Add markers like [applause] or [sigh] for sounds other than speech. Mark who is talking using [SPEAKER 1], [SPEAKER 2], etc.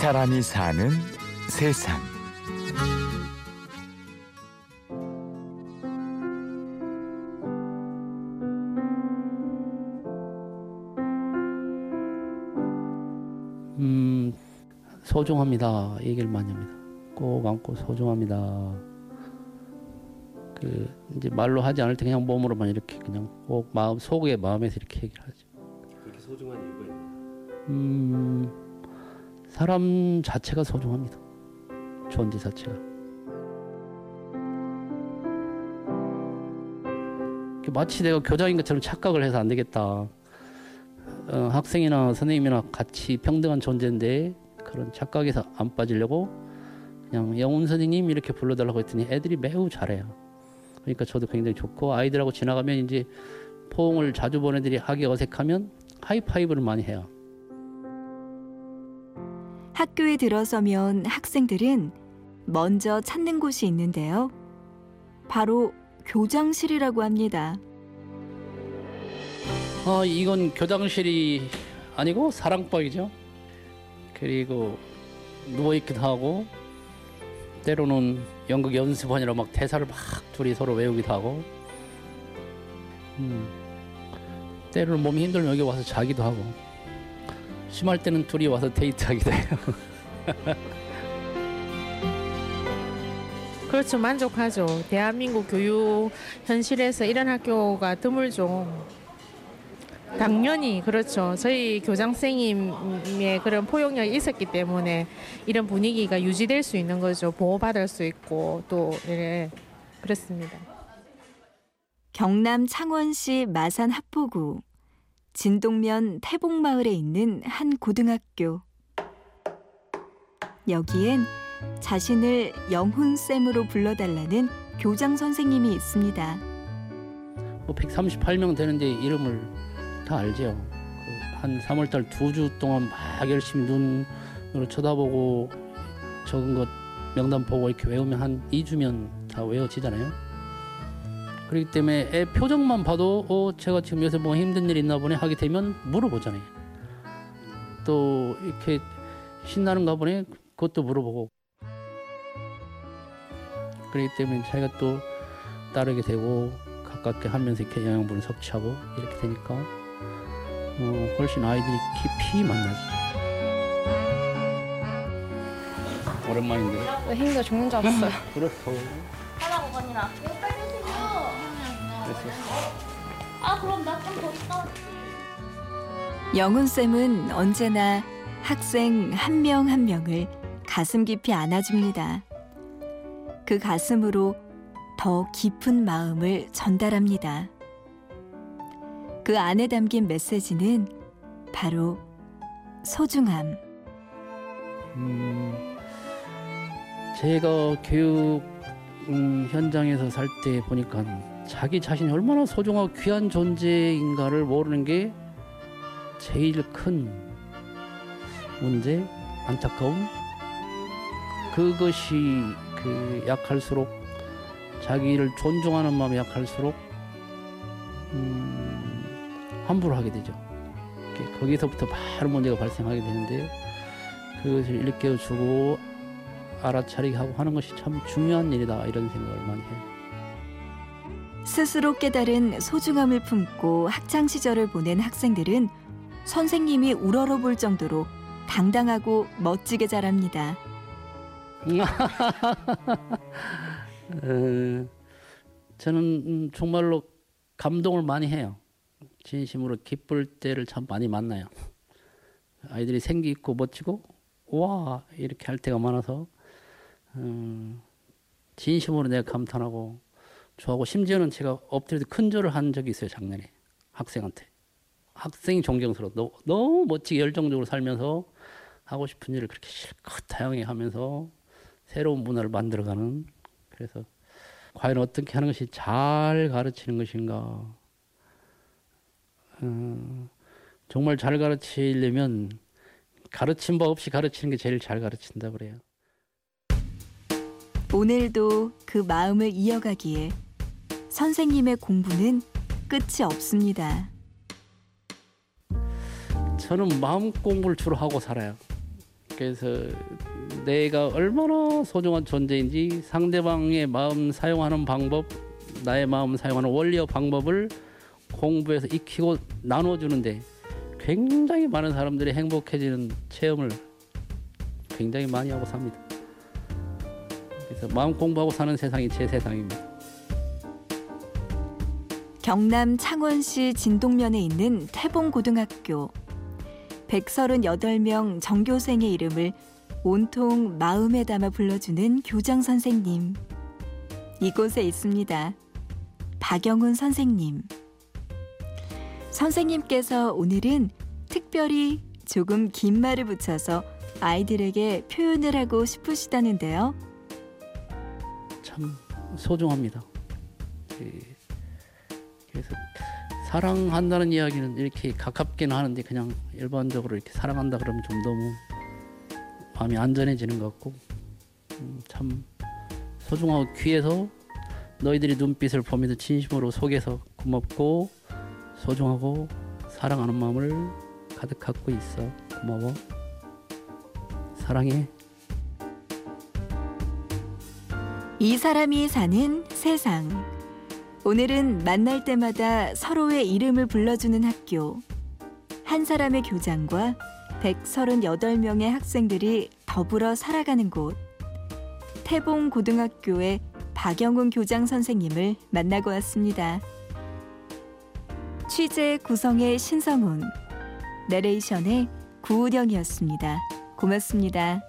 [SPEAKER 1] 사람이 사는 세상.
[SPEAKER 2] 음, 소중합니다. 얘기를 많이 합니다. 꼭 안고 소중합니다. 그 이제 말로 하지 않을 때 그냥 몸으로만 이렇게 그냥 꼭 마음 속에 마음에서 이렇게 얘기를 하죠.
[SPEAKER 3] 그렇게 소중한 이유가 있나요?
[SPEAKER 2] 음, 사람 자체가 소중합니다. 존재 자체가. 마치 내가 교장인 것처럼 착각을 해서 안 되겠다. 어, 학생이나 선생님이나 같이 평등한 존재인데 그런 착각에서 안 빠지려고 그냥 영훈 선생님 이렇게 불러달라고 했더니 애들이 매우 잘해요. 그러니까 저도 굉장히 좋고 아이들하고 지나가면 이제 포옹을 자주 본 애들이 하기 어색하면 하이파이브를 많이 해요.
[SPEAKER 4] 학교에 들어서면 학생들은 먼저 찾는 곳이 있는데요. 바로 교장실이라고 합니다.
[SPEAKER 2] 아 이건 교장실이 아니고 사랑방이죠. 그리고 누워 있기도 하고 때로는 연극 연습원이라 막 대사를 막 둘이 서로 외우기도 하고 음, 때로는 몸이 힘들면 여기 와서 자기도 하고 심할 때는 둘이 와서 데이트하기도 해요. [laughs]
[SPEAKER 5] 그렇죠. 만족하죠. 대한민국 교육 현실에서 이런 학교가 드물죠. 당연히 그렇죠. 저희 교장 선생님의 그런 포용력이 있었기 때문에 이런 분위기가 유지될 수 있는 거죠. 보호받을 수 있고 또 예, 그렇습니다.
[SPEAKER 4] 경남 창원시 마산 합포구 진동면 태봉마을에 있는 한 고등학교. 여기엔 자신을 영훈쌤으로 불러달라는 교장 선생님이 있습니다.
[SPEAKER 2] 뭐 138명 되는데 이름을 다 알죠. 그한 3월달 두 주 동안 막 열심히 눈으로 쳐다보고 적은 것 명단 보고 이렇게 외우면 한 2주면 다 외워지잖아요. 그렇기 때문에 애 표정만 봐도 어 제가 지금 요새 뭐 힘든 일 있나 보네 하게 되면 물어보잖아요. 또 이렇게 신나는가 보네 그것도 물어보고 그렇기 때문에 자기가 또 따르게 되고 가깝게 하면서 이렇게 영양분을 섭취하고 이렇게 되니까 어, 훨씬 아이들이 깊이 만나지죠. 오랜만인데.
[SPEAKER 6] 힘들어 죽는 줄 알았어요.
[SPEAKER 2] 그렇소.
[SPEAKER 6] 하라고 건이라. 아 그럼 나 좀 더 있다.
[SPEAKER 4] 영훈 쌤은 언제나 학생 한 명 한 명을 가슴 깊이 안아줍니다. 그 가슴으로 더 깊은 마음을 전달합니다. 그 안에 담긴 메시지는 바로 소중함.
[SPEAKER 2] 음, 제가 교육 음, 현장에서 살 때 보니까 자기 자신이 얼마나 소중하고 귀한 존재인가를 모르는 게 제일 큰 문제, 안타까움. 그것이 그 약할수록 자기를 존중하는 마음이 약할수록 음, 함부로 하게 되죠. 거기서부터 바로 문제가 발생하게 되는데 그것을 일깨워주고 알아차리게 하고 하는 것이 참 중요한 일이다 이런 생각을 많이 해요.
[SPEAKER 4] 스스로 깨달은 소중함을 품고 학창 시절을 보낸 학생들은 선생님이 우러러볼 정도로 당당하고 멋지게 자랍니다. [laughs]
[SPEAKER 2] 어, 저는 음, 정말로 감동을 많이 해요. 진심으로 기쁠 때를 참 많이 만나요. 아이들이 생기 있고 멋지고 와 이렇게 할 때가 많아서 음, 진심으로 내가 감탄하고 좋아하고 심지어는 제가 엎드려서 큰 절을 한 적이 있어요 작년에. 학생한테. 학생이 존경스러워. 너, 너무 멋지게 열정적으로 살면서 하고 싶은 일을 그렇게 실컷 다양하게 하면서 새로운 문화를 만들어가는. 그래서 과연 어떻게 하는 것이 잘 가르치는 것인가. 어, 정말 잘 가르치려면 가르친 바 없이 가르치는 게 제일 잘 가르친다 그래요.
[SPEAKER 4] 오늘도 그 마음을 이어가기에 선생님의 공부는 끝이 없습니다.
[SPEAKER 2] 저는 마음 공부를 주로 하고 살아요. 그래서 내가 얼마나 소중한 존재인지 상대방의 마음 사용하는 방법, 나의 마음 사용하는 원리와 방법을 공부해서 익히고 나눠주는데 굉장히 많은 사람들이 행복해지는 체험을 굉장히 많이 하고 삽니다. 그래서 마음 공부하고 사는 세상이 제 세상입니다.
[SPEAKER 4] 경남 창원시 진동면에 있는 태봉고등학교. 138명 전교생의 이름을 온통 마음에 담아 불러주는 교장 선생님. 이곳에 있습니다. 박영훈 선생님. 선생님께서 오늘은 특별히 조금 긴 말을 붙여서 아이들에게 표현을 하고 싶으시다는데요.
[SPEAKER 2] 참 소중합니다. 그, 그래서 사랑한다는 이야기는 이렇게 가깝게는 하는데 그냥 일반적으로 이렇게 사랑한다 그러면 좀 너무 마음이 안전해지는 것 같고 음, 참 소중하고 귀해서 너희들이 눈빛을 보면서 진심으로 속에서 고맙고 소중하고 사랑하는 마음을 가득 갖고 있어. 고마워. 사랑해.
[SPEAKER 4] 이 사람이 사는 세상. 오늘은 만날 때마다 서로의 이름을 불러주는 학교. 한 사람의 교장과 138명의 학생들이 더불어 살아가는 곳. 태봉 고등학교의 박영훈 교장 선생님을 만나고 왔습니다. 취재 구성의 신성훈, 내레이션의 구우령이었습니다. 고맙습니다.